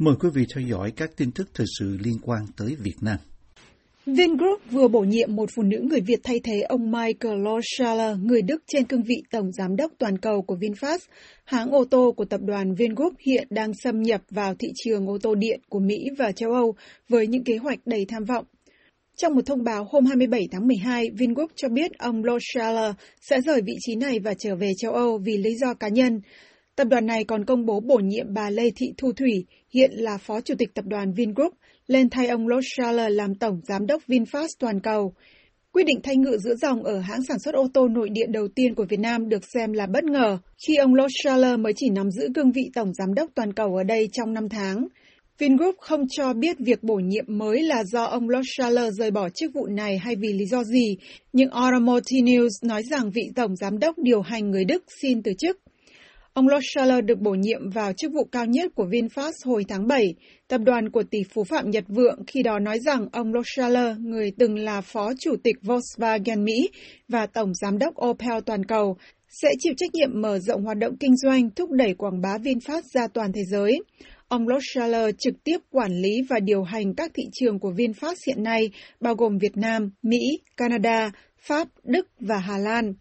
Mời quý vị theo dõi các tin tức thời sự liên quan tới Việt Nam. Vingroup vừa bổ nhiệm một phụ nữ người Việt thay thế ông Michael Loschler, người Đức trên cương vị Tổng Giám đốc toàn cầu của VinFast. Hãng ô tô của tập đoàn Vingroup hiện đang xâm nhập vào thị trường ô tô điện của Mỹ và châu Âu với những kế hoạch đầy tham vọng. Trong một thông báo hôm 27 tháng 12, Vingroup cho biết ông Loschler sẽ rời vị trí này và trở về châu Âu vì lý do cá nhân. Tập đoàn này còn công bố bổ nhiệm bà Lê Thị Thu Thủy, hiện là Phó Chủ tịch Tập đoàn Vingroup, lên thay ông Loschler làm Tổng Giám đốc VinFast toàn cầu. Quyết định thay ngự giữa dòng ở hãng sản xuất ô tô nội địa đầu tiên của Việt Nam được xem là bất ngờ, khi ông Loschler mới chỉ nắm giữ cương vị Tổng Giám đốc toàn cầu ở đây trong 5 tháng. Vingroup không cho biết việc bổ nhiệm mới là do ông Loschler rời bỏ chức vụ này hay vì lý do gì, nhưng Automotive News nói rằng vị Tổng Giám đốc điều hành người Đức xin từ chức. Ông Loschler được bổ nhiệm vào chức vụ cao nhất của VinFast hồi tháng 7. Tập đoàn của tỷ phú Phạm Nhật Vượng khi đó nói rằng ông Loschler, người từng là phó chủ tịch Volkswagen Mỹ và tổng giám đốc Opel toàn cầu, sẽ chịu trách nhiệm mở rộng hoạt động kinh doanh, thúc đẩy quảng bá VinFast ra toàn thế giới. Ông Loschler trực tiếp quản lý và điều hành các thị trường của VinFast hiện nay, bao gồm Việt Nam, Mỹ, Canada, Pháp, Đức và Hà Lan.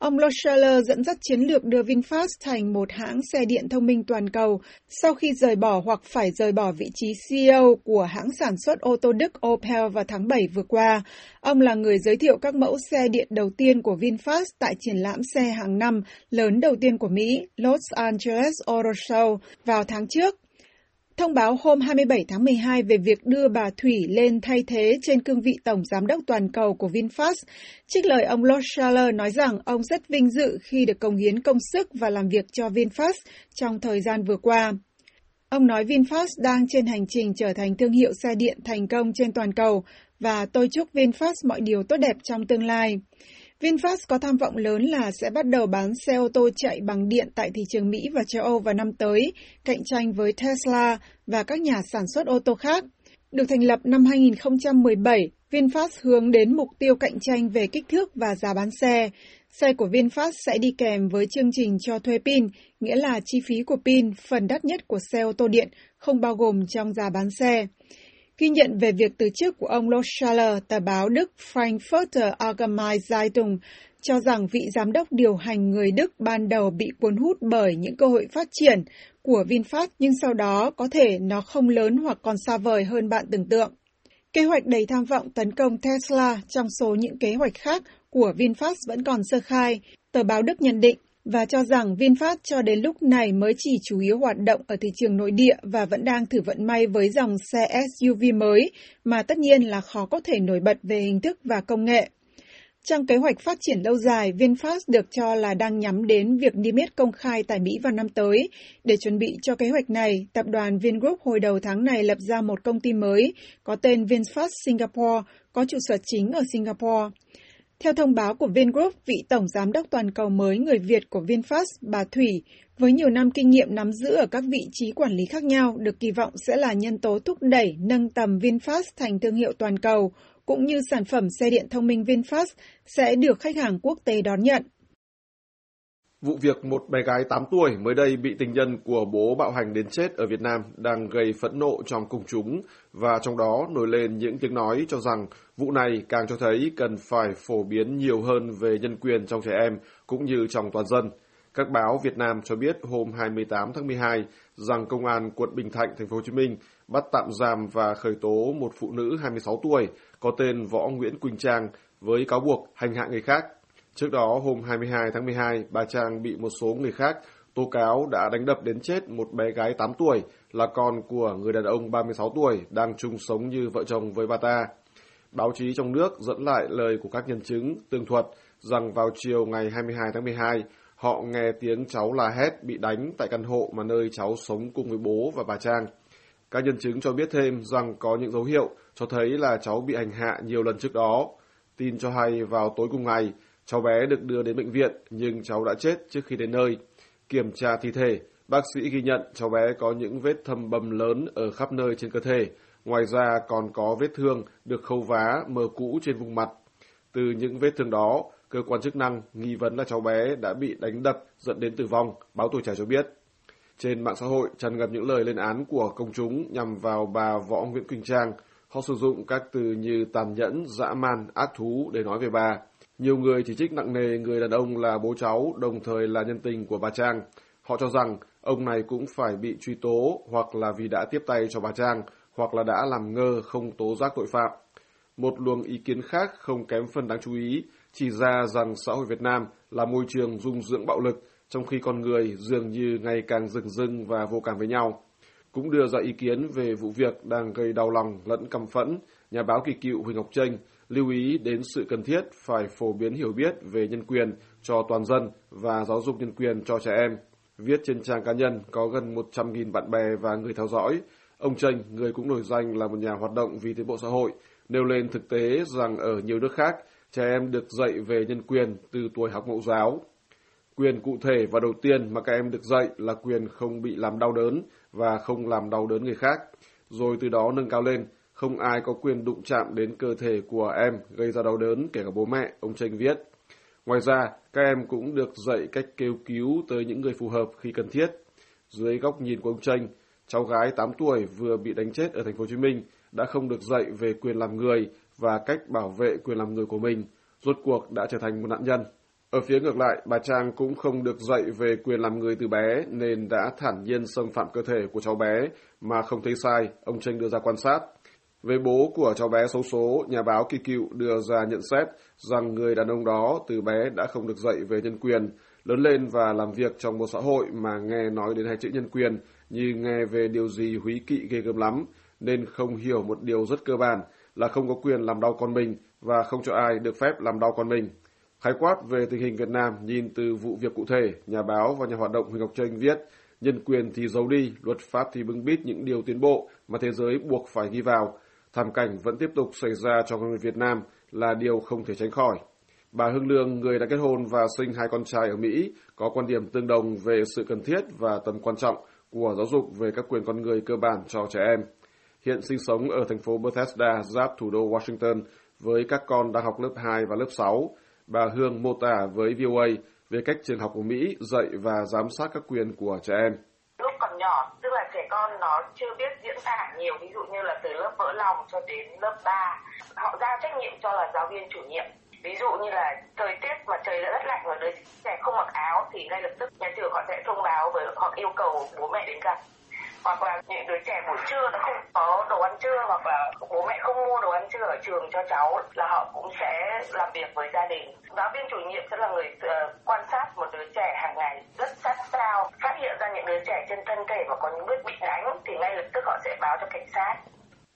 Ông Loscheller dẫn dắt chiến lược đưa VinFast thành một hãng xe điện thông minh toàn cầu sau khi rời bỏ hoặc phải rời bỏ vị trí CEO của hãng sản xuất ô tô Đức Opel vào tháng 7 vừa qua. Ông là người giới thiệu các mẫu xe điện đầu tiên của VinFast tại triển lãm xe hàng năm lớn đầu tiên của Mỹ, Los Angeles Auto Show, vào tháng trước. Thông báo hôm 27 tháng 12 về việc đưa bà Thủy lên thay thế trên cương vị Tổng Giám đốc toàn cầu của VinFast, trích lời ông Loschler nói rằng ông rất vinh dự khi được công hiến công sức và làm việc cho VinFast trong thời gian vừa qua. Ông nói VinFast đang trên hành trình trở thành thương hiệu xe điện thành công trên toàn cầu và tôi chúc VinFast mọi điều tốt đẹp trong tương lai. VinFast có tham vọng lớn là sẽ bắt đầu bán xe ô tô chạy bằng điện tại thị trường Mỹ và châu Âu vào năm tới, cạnh tranh với Tesla và các nhà sản xuất ô tô khác. Được thành lập năm 2017, VinFast hướng đến mục tiêu cạnh tranh về kích thước và giá bán xe. Xe của VinFast sẽ đi kèm với chương trình cho thuê pin, nghĩa là chi phí của pin, phần đắt nhất của xe ô tô điện, không bao gồm trong giá bán xe. Ghi nhận về việc từ chức của ông Loschler, tờ báo Đức Frankfurter Allgemeine Zeitung cho rằng vị giám đốc điều hành người Đức ban đầu bị cuốn hút bởi những cơ hội phát triển của VinFast nhưng sau đó có thể nó không lớn hoặc còn xa vời hơn bạn tưởng tượng. Kế hoạch đầy tham vọng tấn công Tesla trong số những kế hoạch khác của VinFast vẫn còn sơ khai, tờ báo Đức nhận định và cho rằng VinFast cho đến lúc này mới chỉ chủ yếu hoạt động ở thị trường nội địa và vẫn đang thử vận may với dòng xe SUV mới mà tất nhiên là khó có thể nổi bật về hình thức và công nghệ. Trong kế hoạch phát triển lâu dài, VinFast được cho là đang nhắm đến việc niêm yết công khai tại Mỹ vào năm tới. Để chuẩn bị cho kế hoạch này, tập đoàn Vingroup hồi đầu tháng này lập ra một công ty mới có tên VinFast Singapore, có trụ sở chính ở Singapore. Theo thông báo của Vingroup, vị tổng giám đốc toàn cầu mới người Việt của VinFast, bà Thủy, với nhiều năm kinh nghiệm nắm giữ ở các vị trí quản lý khác nhau, được kỳ vọng sẽ là nhân tố thúc đẩy nâng tầm VinFast thành thương hiệu toàn cầu, cũng như sản phẩm xe điện thông minh VinFast sẽ được khách hàng quốc tế đón nhận. Vụ việc một bé gái 8 tuổi mới đây bị tình nhân của bố bạo hành đến chết ở Việt Nam đang gây phẫn nộ trong công chúng và trong đó nổi lên những tiếng nói cho rằng vụ này càng cho thấy cần phải phổ biến nhiều hơn về nhân quyền trong trẻ em cũng như trong toàn dân. Các báo Việt Nam cho biết hôm 28 tháng 12 rằng công an quận Bình Thạnh, thành phố Hồ Chí Minh bắt tạm giam và khởi tố một phụ nữ 26 tuổi có tên Võ Nguyễn Quỳnh Trang với cáo buộc hành hạ người khác Trước đó, hôm 22 tháng 12, bà Trang bị một số người khác tố cáo đã đánh đập đến chết một bé gái 8 tuổi là con của người đàn ông 36 tuổi đang chung sống như vợ chồng với bà ta. Báo chí trong nước dẫn lại lời của các nhân chứng tường thuật rằng vào chiều ngày 22 tháng 12, họ nghe tiếng cháu la hét bị đánh tại căn hộ mà nơi cháu sống cùng với bố và bà Trang. Các nhân chứng cho biết thêm rằng có những dấu hiệu cho thấy là cháu bị hành hạ nhiều lần trước đó. Tin cho hay vào tối cùng ngày, Cháu bé được đưa đến bệnh viện nhưng cháu đã chết trước khi đến nơi. Kiểm tra thi thể, bác sĩ ghi nhận cháu bé có những vết thâm bầm lớn ở khắp nơi trên cơ thể. Ngoài ra còn có vết thương được khâu vá mờ cũ trên vùng mặt. Từ những vết thương đó, cơ quan chức năng nghi vấn là cháu bé đã bị đánh đập dẫn đến tử vong, báo tuổi trẻ cho biết. Trên mạng xã hội tràn ngập những lời lên án của công chúng nhằm vào bà Võ Nguyễn Quỳnh Trang. Họ sử dụng các từ như tàn nhẫn, dã man, ác thú để nói về bà. Nhiều người chỉ trích nặng nề người đàn ông là bố cháu, đồng thời là nhân tình của bà Trang. Họ cho rằng ông này cũng phải bị truy tố hoặc là vì đã tiếp tay cho bà Trang, hoặc là đã làm ngơ không tố giác tội phạm. Một luồng ý kiến khác không kém phần đáng chú ý, chỉ ra rằng xã hội Việt Nam là môi trường dung dưỡng bạo lực, trong khi con người dường như ngày càng rừng rưng và vô cảm với nhau. Cũng đưa ra ý kiến về vụ việc đang gây đau lòng lẫn căm phẫn, nhà báo kỳ cựu Huỳnh Ngọc Tranh lưu ý đến sự cần thiết phải phổ biến hiểu biết về nhân quyền cho toàn dân và giáo dục nhân quyền cho trẻ em. Viết trên trang cá nhân có gần 100.000 bạn bè và người theo dõi. Ông Tranh, người cũng nổi danh là một nhà hoạt động vì tiến bộ xã hội, nêu lên thực tế rằng ở nhiều nước khác, trẻ em được dạy về nhân quyền từ tuổi học mẫu giáo. Quyền cụ thể và đầu tiên mà các em được dạy là quyền không bị làm đau đớn và không làm đau đớn người khác, rồi từ đó nâng cao lên, không ai có quyền đụng chạm đến cơ thể của em gây ra đau đớn kể cả bố mẹ, ông Tranh viết. Ngoài ra, các em cũng được dạy cách kêu cứu tới những người phù hợp khi cần thiết. Dưới góc nhìn của ông Tranh, cháu gái 8 tuổi vừa bị đánh chết ở thành phố Hồ Chí Minh đã không được dạy về quyền làm người và cách bảo vệ quyền làm người của mình, rốt cuộc đã trở thành một nạn nhân. Ở phía ngược lại, bà Trang cũng không được dạy về quyền làm người từ bé nên đã thản nhiên xâm phạm cơ thể của cháu bé mà không thấy sai, ông Tranh đưa ra quan sát. Về bố của cháu bé xấu số, nhà báo Kỳ Cựu đưa ra nhận xét rằng người đàn ông đó từ bé đã không được dạy về nhân quyền, lớn lên và làm việc trong một xã hội mà nghe nói đến hai chữ nhân quyền như nghe về điều gì húy kỵ ghê gớm lắm, nên không hiểu một điều rất cơ bản là không có quyền làm đau con mình và không cho ai được phép làm đau con mình. Khái quát về tình hình Việt Nam nhìn từ vụ việc cụ thể, nhà báo và nhà hoạt động Huỳnh Ngọc Tranh viết, nhân quyền thì giấu đi, luật pháp thì bưng bít những điều tiến bộ mà thế giới buộc phải ghi vào. Thảm cảnh vẫn tiếp tục xảy ra cho người Việt Nam là điều không thể tránh khỏi. Bà Hương Lương, người đã kết hôn và sinh hai con trai ở Mỹ, có quan điểm tương đồng về sự cần thiết và tầm quan trọng của giáo dục về các quyền con người cơ bản cho trẻ em. Hiện sinh sống ở thành phố Bethesda, giáp thủ đô Washington, với các con đang học lớp 2 và lớp 6. Bà Hương mô tả với VOA về cách trường học của Mỹ dạy và giám sát các quyền của trẻ em. Lúc còn nhỏ, con nó chưa biết diễn tả nhiều, ví dụ như là từ lớp vỡ lòng cho đến lớp 3. Họ giao trách nhiệm cho là giáo viên chủ nhiệm. Ví dụ như là thời tiết mà trời đã rất lạnh và đứa trẻ không mặc áo thì ngay lập tức nhà trường họ sẽ thông báo với họ yêu cầu bố mẹ đến gặp. Hoặc là những đứa trẻ buổi trưa nó không có đồ ăn trưa hoặc là bố mẹ không mua đồ ăn trưa ở trường cho cháu là họ cũng sẽ làm việc với gia đình. Giáo viên chủ nhiệm sẽ là người uh, quan sát đứa trẻ hàng ngày rất sát sao phát hiện ra những đứa trẻ trên thân thể mà có những vết bị đánh thì ngay lập tức họ sẽ báo cho cảnh sát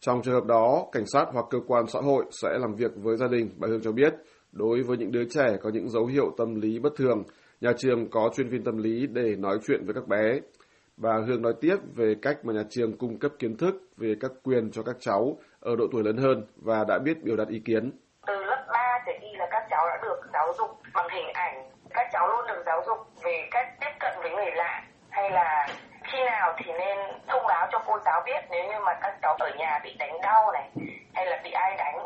trong trường hợp đó, cảnh sát hoặc cơ quan xã hội sẽ làm việc với gia đình, bà Hương cho biết. Đối với những đứa trẻ có những dấu hiệu tâm lý bất thường, nhà trường có chuyên viên tâm lý để nói chuyện với các bé. Bà Hương nói tiếp về cách mà nhà trường cung cấp kiến thức về các quyền cho các cháu ở độ tuổi lớn hơn và đã biết biểu đạt ý kiến. Từ lớp 3 trở đi là các cháu đã được giáo dục bằng hình ảnh. Các cháu luôn được giáo dục về cách tiếp cận với người lạ hay là khi nào thì nên thông báo cho cô giáo biết nếu như mà các cháu ở nhà bị đánh đau này hay là bị ai đánh.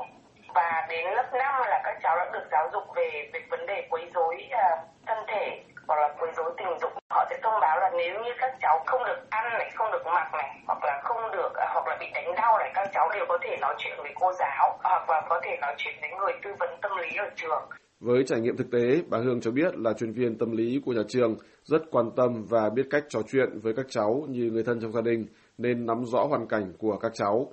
Và đến lớp 5 là các cháu đã được giáo dục về về vấn đề quấy rối uh, thân thể hoặc là quấy rối tình dục. Họ sẽ thông báo là nếu như các cháu không được ăn này không được mặc này hoặc là không được uh, hoặc là bị đánh đau này các cháu đều có thể nói chuyện với cô giáo hoặc là có thể nói chuyện với người tư vấn tâm lý ở trường với trải nghiệm thực tế, bà Hương cho biết là chuyên viên tâm lý của nhà trường rất quan tâm và biết cách trò chuyện với các cháu như người thân trong gia đình nên nắm rõ hoàn cảnh của các cháu.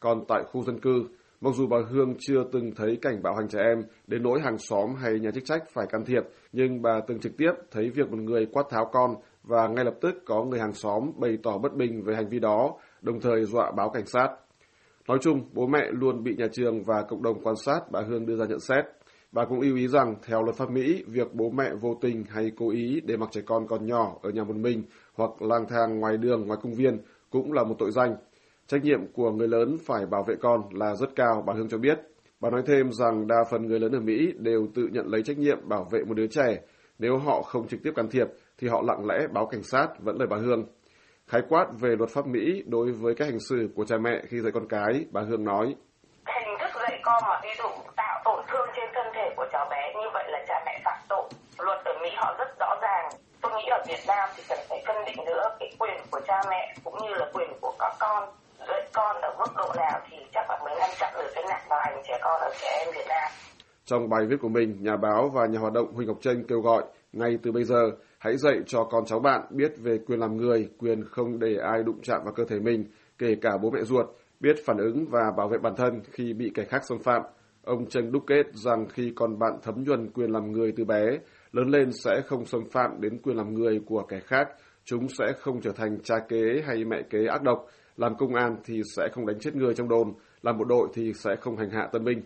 Còn tại khu dân cư, mặc dù bà Hương chưa từng thấy cảnh bạo hành trẻ em đến nỗi hàng xóm hay nhà chức trách phải can thiệp, nhưng bà từng trực tiếp thấy việc một người quát tháo con và ngay lập tức có người hàng xóm bày tỏ bất bình về hành vi đó, đồng thời dọa báo cảnh sát. Nói chung, bố mẹ luôn bị nhà trường và cộng đồng quan sát bà Hương đưa ra nhận xét. Bà cũng lưu ý rằng, theo luật pháp Mỹ, việc bố mẹ vô tình hay cố ý để mặc trẻ con còn nhỏ ở nhà một mình hoặc lang thang ngoài đường, ngoài công viên cũng là một tội danh. Trách nhiệm của người lớn phải bảo vệ con là rất cao, bà Hương cho biết. Bà nói thêm rằng đa phần người lớn ở Mỹ đều tự nhận lấy trách nhiệm bảo vệ một đứa trẻ. Nếu họ không trực tiếp can thiệp, thì họ lặng lẽ báo cảnh sát, vẫn lời bà Hương. Khái quát về luật pháp Mỹ đối với các hành xử của cha mẹ khi dạy con cái, bà Hương nói. Hình thức dạy con mà ví dụ tổn thương trên thân thể của cháu bé như vậy là cha mẹ phạm tội. Luật ở Mỹ họ rất rõ ràng. Tôi nghĩ ở Việt Nam thì cần phải phân định nữa cái quyền của cha mẹ cũng như là quyền của các con dạy con ở mức độ nào thì chắc là mới ngăn chặn được cái nạn bạo hành trẻ con ở trẻ em Việt Nam. Trong bài viết của mình, nhà báo và nhà hoạt động Huỳnh Ngọc Tranh kêu gọi ngay từ bây giờ hãy dạy cho con cháu bạn biết về quyền làm người, quyền không để ai đụng chạm vào cơ thể mình, kể cả bố mẹ ruột, biết phản ứng và bảo vệ bản thân khi bị kẻ khác xâm phạm. Ông Trần đúc kết rằng khi con bạn thấm nhuần quyền làm người từ bé, lớn lên sẽ không xâm phạm đến quyền làm người của kẻ khác, chúng sẽ không trở thành cha kế hay mẹ kế ác độc, làm công an thì sẽ không đánh chết người trong đồn, làm bộ đội thì sẽ không hành hạ tân binh.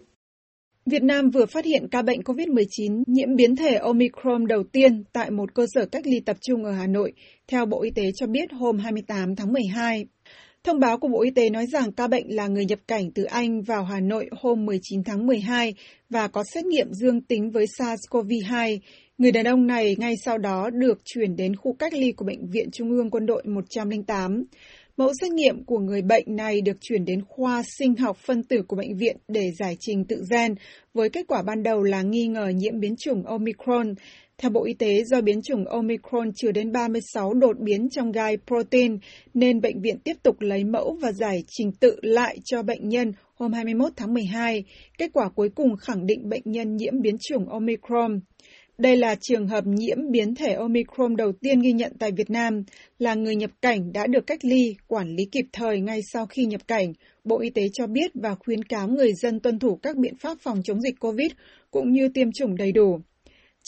Việt Nam vừa phát hiện ca bệnh COVID-19 nhiễm biến thể Omicron đầu tiên tại một cơ sở cách ly tập trung ở Hà Nội, theo Bộ Y tế cho biết hôm 28 tháng 12. Thông báo của Bộ Y tế nói rằng ca bệnh là người nhập cảnh từ Anh vào Hà Nội hôm 19 tháng 12 và có xét nghiệm dương tính với SARS-CoV-2. Người đàn ông này ngay sau đó được chuyển đến khu cách ly của Bệnh viện Trung ương Quân đội 108. Mẫu xét nghiệm của người bệnh này được chuyển đến khoa sinh học phân tử của bệnh viện để giải trình tự gen, với kết quả ban đầu là nghi ngờ nhiễm biến chủng Omicron. Theo Bộ Y tế, do biến chủng Omicron chứa đến 36 đột biến trong gai protein, nên bệnh viện tiếp tục lấy mẫu và giải trình tự lại cho bệnh nhân hôm 21 tháng 12. Kết quả cuối cùng khẳng định bệnh nhân nhiễm biến chủng Omicron. Đây là trường hợp nhiễm biến thể Omicron đầu tiên ghi nhận tại Việt Nam, là người nhập cảnh đã được cách ly, quản lý kịp thời ngay sau khi nhập cảnh. Bộ Y tế cho biết và khuyến cáo người dân tuân thủ các biện pháp phòng chống dịch COVID cũng như tiêm chủng đầy đủ.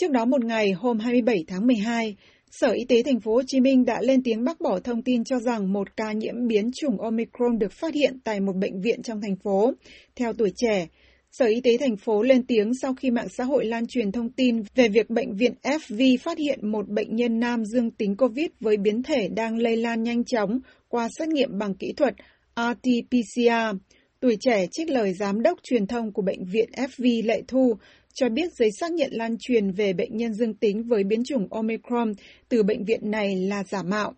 Trước đó một ngày, hôm 27 tháng 12, Sở Y tế thành phố Hồ Chí Minh đã lên tiếng bác bỏ thông tin cho rằng một ca nhiễm biến chủng Omicron được phát hiện tại một bệnh viện trong thành phố. Theo tuổi trẻ, Sở Y tế thành phố lên tiếng sau khi mạng xã hội lan truyền thông tin về việc bệnh viện FV phát hiện một bệnh nhân nam dương tính COVID với biến thể đang lây lan nhanh chóng qua xét nghiệm bằng kỹ thuật RT-PCR. Tuổi trẻ trích lời giám đốc truyền thông của bệnh viện FV Lệ Thu cho biết giấy xác nhận lan truyền về bệnh nhân dương tính với biến chủng Omicron từ bệnh viện này là giả mạo.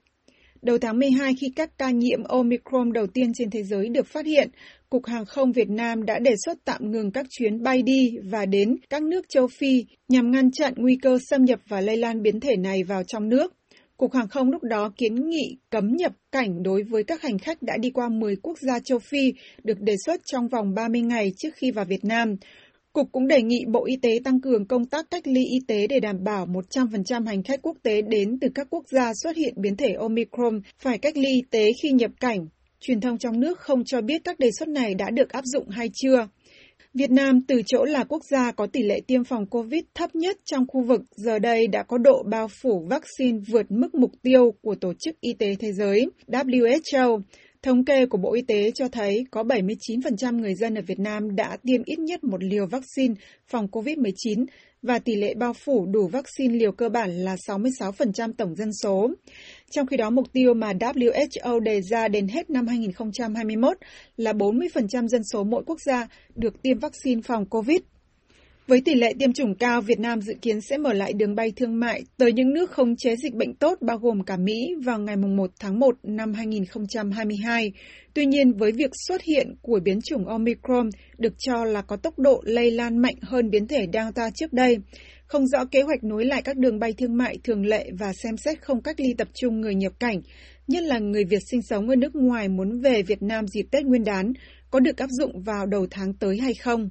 Đầu tháng 12 khi các ca nhiễm Omicron đầu tiên trên thế giới được phát hiện, Cục Hàng không Việt Nam đã đề xuất tạm ngừng các chuyến bay đi và đến các nước châu Phi nhằm ngăn chặn nguy cơ xâm nhập và lây lan biến thể này vào trong nước. Cục Hàng không lúc đó kiến nghị cấm nhập cảnh đối với các hành khách đã đi qua 10 quốc gia châu Phi được đề xuất trong vòng 30 ngày trước khi vào Việt Nam. Cục cũng đề nghị Bộ Y tế tăng cường công tác cách ly y tế để đảm bảo 100% hành khách quốc tế đến từ các quốc gia xuất hiện biến thể Omicron phải cách ly y tế khi nhập cảnh. Truyền thông trong nước không cho biết các đề xuất này đã được áp dụng hay chưa. Việt Nam từ chỗ là quốc gia có tỷ lệ tiêm phòng COVID thấp nhất trong khu vực, giờ đây đã có độ bao phủ vaccine vượt mức mục tiêu của Tổ chức Y tế Thế giới WHO. Thống kê của Bộ Y tế cho thấy có 79% người dân ở Việt Nam đã tiêm ít nhất một liều vaccine phòng COVID-19 và tỷ lệ bao phủ đủ vaccine liều cơ bản là 66% tổng dân số. Trong khi đó, mục tiêu mà WHO đề ra đến hết năm 2021 là 40% dân số mỗi quốc gia được tiêm vaccine phòng COVID. Với tỷ lệ tiêm chủng cao, Việt Nam dự kiến sẽ mở lại đường bay thương mại tới những nước không chế dịch bệnh tốt bao gồm cả Mỹ vào ngày 1 tháng 1 năm 2022. Tuy nhiên, với việc xuất hiện của biến chủng Omicron được cho là có tốc độ lây lan mạnh hơn biến thể Delta trước đây, không rõ kế hoạch nối lại các đường bay thương mại thường lệ và xem xét không cách ly tập trung người nhập cảnh, nhất là người Việt sinh sống ở nước ngoài muốn về Việt Nam dịp Tết Nguyên đán, có được áp dụng vào đầu tháng tới hay không.